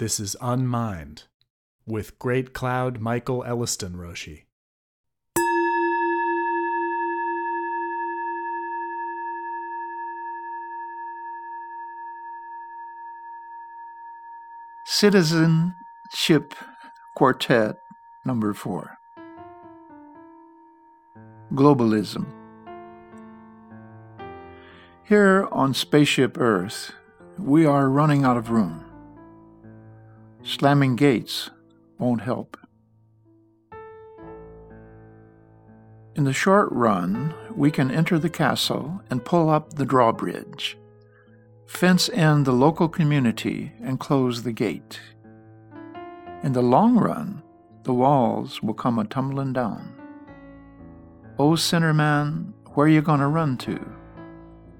This is Unmind with Great Cloud Michael Elliston Roshi. Citizenship Quartet number four. Globalism. Here on Spaceship Earth, we are running out of room. Slamming gates won't help. In the short run, we can enter the castle and pull up the drawbridge, fence in the local community, and close the gate. In the long run, the walls will come a tumbling down. O sinner man, where you gonna run to?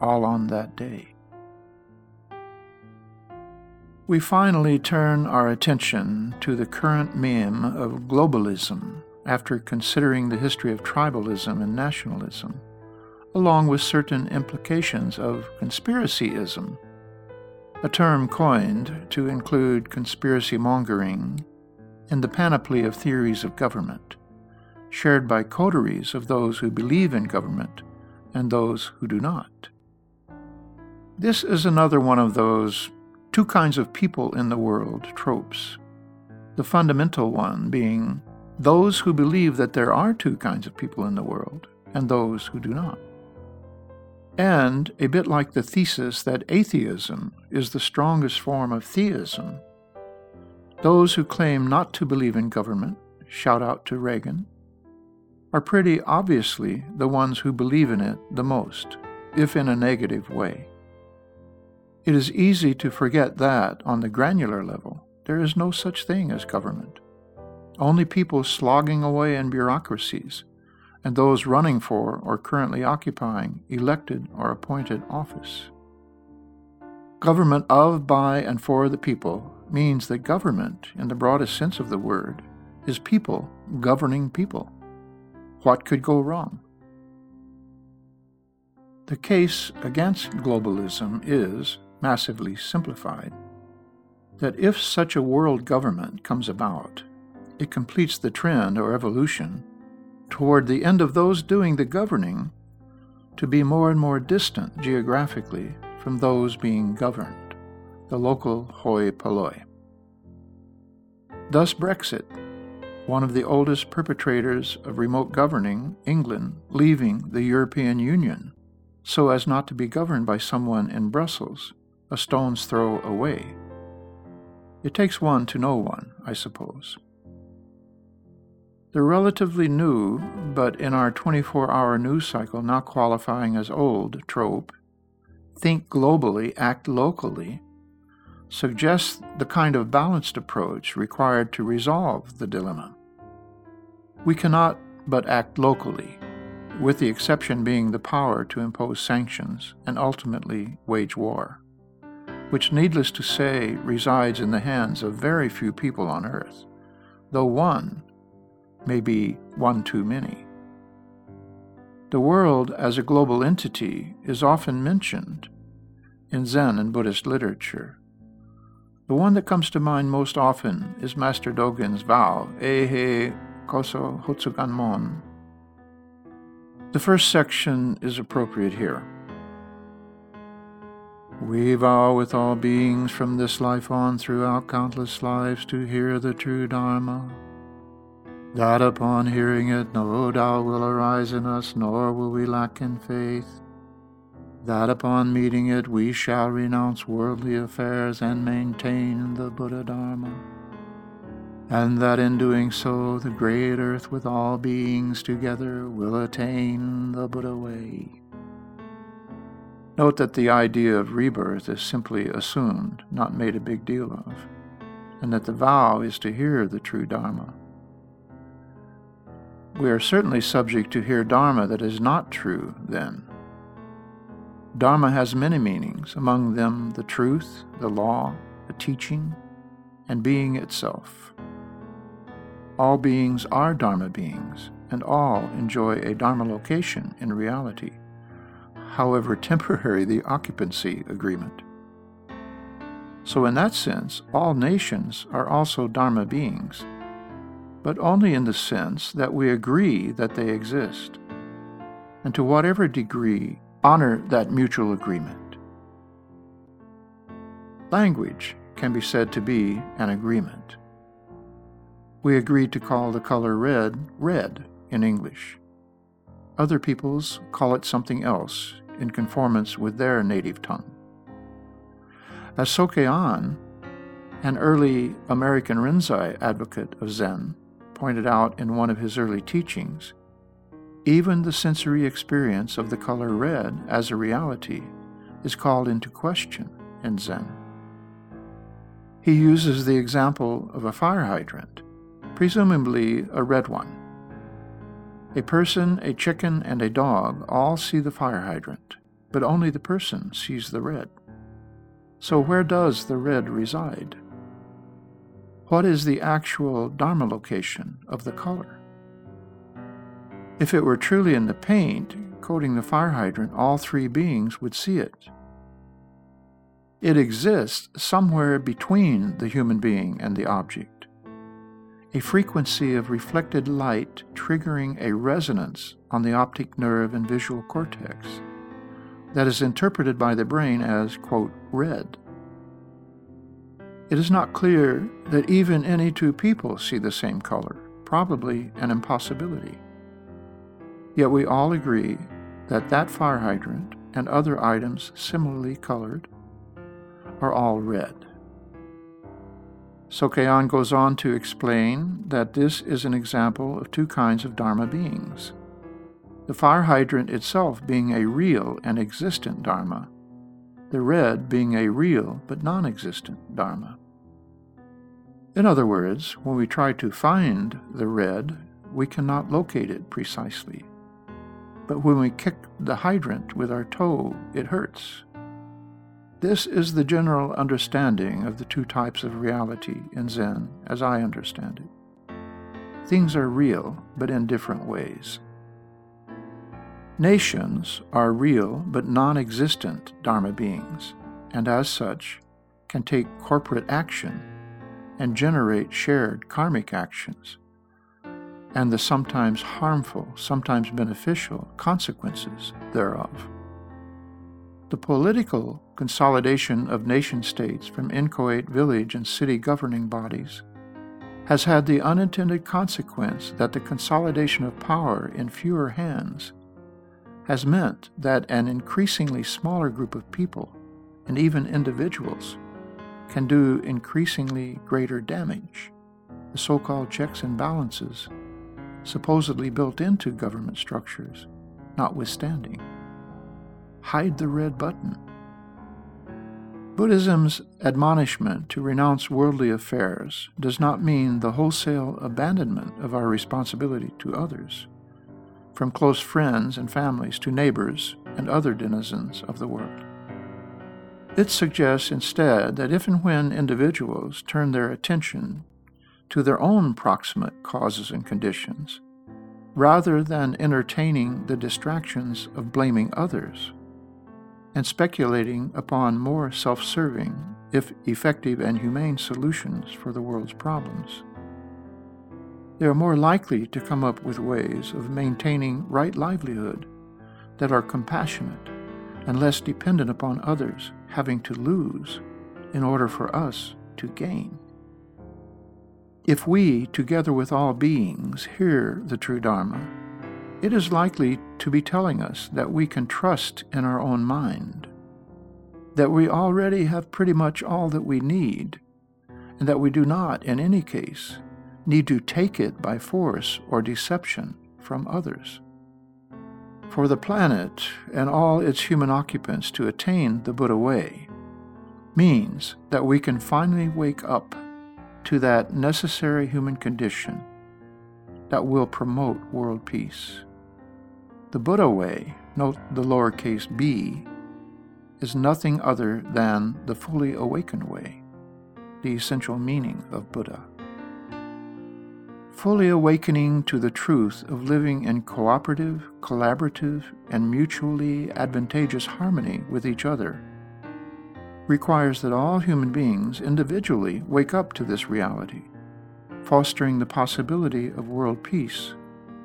All on that day we finally turn our attention to the current meme of globalism after considering the history of tribalism and nationalism, along with certain implications of conspiracyism, a term coined to include conspiracy mongering in the panoply of theories of government, shared by coteries of those who believe in government and those who do not. This is another one of those two kinds of people in the world tropes. The fundamental one being those who believe that there are two kinds of people in the world and those who do not. And a bit like the thesis that atheism is the strongest form of theism, those who claim not to believe in government, shout out to Reagan, are pretty obviously the ones who believe in it the most, if in a negative way. It is easy to forget that, on the granular level, there is no such thing as government. Only people slogging away in bureaucracies, and those running for or currently occupying elected or appointed office. Government of, by, and for the people means that government, in the broadest sense of the word, is people governing people. What could go wrong? The case against globalism is, massively simplified, that if such a world government comes about, it completes the trend or evolution toward the end of those doing the governing to be more and more distant geographically from those being governed, the local hoi polloi. Thus, Brexit, one of the oldest perpetrators of remote governing, England, leaving the European Union so as not to be governed by someone in Brussels a stone's throw away. It takes one to know one, I suppose. The relatively new, but in our 24 hour news cycle not qualifying as old, trope, think globally, act locally, suggests the kind of balanced approach required to resolve the dilemma. We cannot but act locally, with the exception being the power to impose sanctions and ultimately wage war which, needless to say, resides in the hands of very few people on earth, though one may be one too many. The world as a global entity is often mentioned in Zen and Buddhist literature. The one that comes to mind most often is Master Dogen's vow, Eihei Koso Hotsuganmon. The first section is appropriate here. We vow with all beings from this life on throughout countless lives to hear the true Dharma. That upon hearing it, no doubt will arise in us, nor will we lack in faith. That upon meeting it, we shall renounce worldly affairs and maintain the Buddha Dharma. And that in doing so, the great earth with all beings together will attain the Buddha way. Note that the idea of rebirth is simply assumed, not made a big deal of, and that the vow is to hear the true Dharma. We are certainly subject to hear Dharma that is not true, then. Dharma has many meanings, among them the truth, the law, the teaching, and being itself. All beings are Dharma beings, and all enjoy a Dharma location in reality however temporary the occupancy agreement. So, in that sense, all nations are also Dharma beings, but only in the sense that we agree that they exist, and to whatever degree honor that mutual agreement. Language can be said to be an agreement. We agreed to call the color red red in English. Other peoples call it something else in conformance with their native tongue. As Sokei-an, an early American Rinzai advocate of Zen, pointed out in one of his early teachings, even the sensory experience of the color red as a reality is called into question in Zen. He uses the example of a fire hydrant, presumably a red one. A person, a chicken, and a dog all see the fire hydrant, but only the person sees the red. So, where does the red reside? What is the actual Dharma location of the color? If it were truly in the paint coating the fire hydrant, all three beings would see it. It exists somewhere between the human being and the object, a frequency of reflected light triggering a resonance on the optic nerve and visual cortex that is interpreted by the brain as, quote, red. It is not clear that even any two people see the same color, probably an impossibility. Yet we all agree that that fire hydrant and other items similarly colored are all red. Sokei-an goes on to explain that this is an example of two kinds of Dharma beings the fire hydrant itself being a real and existent Dharma, the red being a real but non existent Dharma. In other words, when we try to find the red, we cannot locate it precisely. But when we kick the hydrant with our toe, it hurts. This is the general understanding of the two types of reality in Zen, as I understand it. Things are real, but in different ways. Nations are real but non existent Dharma beings, and as such, can take corporate action and generate shared karmic actions, and the sometimes harmful, sometimes beneficial consequences thereof. The political consolidation of nation states from inchoate village and city governing bodies has had the unintended consequence that the consolidation of power in fewer hands has meant that an increasingly smaller group of people, and even individuals, can do increasingly greater damage. The so called checks and balances, supposedly built into government structures, notwithstanding. Hide the red button. Buddhism's admonishment to renounce worldly affairs does not mean the wholesale abandonment of our responsibility to others from close friends and families to neighbors and other denizens of the world. It suggests instead that if and when individuals turn their attention to their own proximate causes and conditions, rather than entertaining the distractions of blaming others and speculating upon more self serving, if effective and humane solutions for the world's problems, they are more likely to come up with ways of maintaining right livelihood that are compassionate and less dependent upon others having to lose in order for us to gain. If we, together with all beings, hear the true Dharma, it is likely to be telling us that we can trust in our own mind, that we already have pretty much all that we need, and that we do not, in any case, need to take it by force or deception from others. For the planet and all its human occupants to attain the Buddha way means that we can finally wake up to that necessary human condition that will promote world peace. The Buddha way, note the lowercase b, is nothing other than the fully awakened way, the essential meaning of Buddha. Fully awakening to the truth of living in cooperative, collaborative, and mutually advantageous harmony with each other, requires that all human beings individually wake up to this reality, fostering the possibility of world peace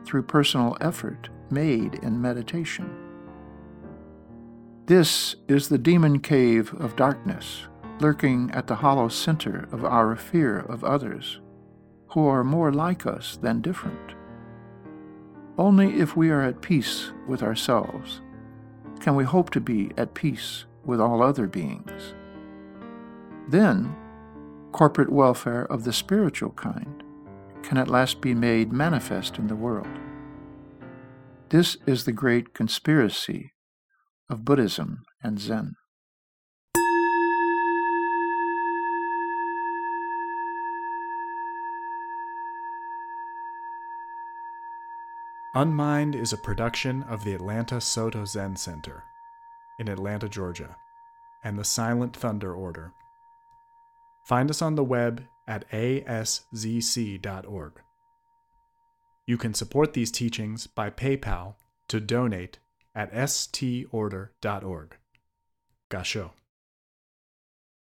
through personal effort made in meditation. This is the demon cave of darkness, lurking at the hollow center of our fear of others, who are more like us than different. Only if we are at peace with ourselves can we hope to be at peace with all other beings. Then, corporate welfare of the spiritual kind can at last be made manifest in the world. This is the great conspiracy of Buddhism and Zen. Unmind is a production of the Atlanta Soto Zen Center in Atlanta, Georgia, and the Silent Thunder Order. Find us on the web at aszc.org. You can support these teachings by PayPal to donate at storder.org. Gasho.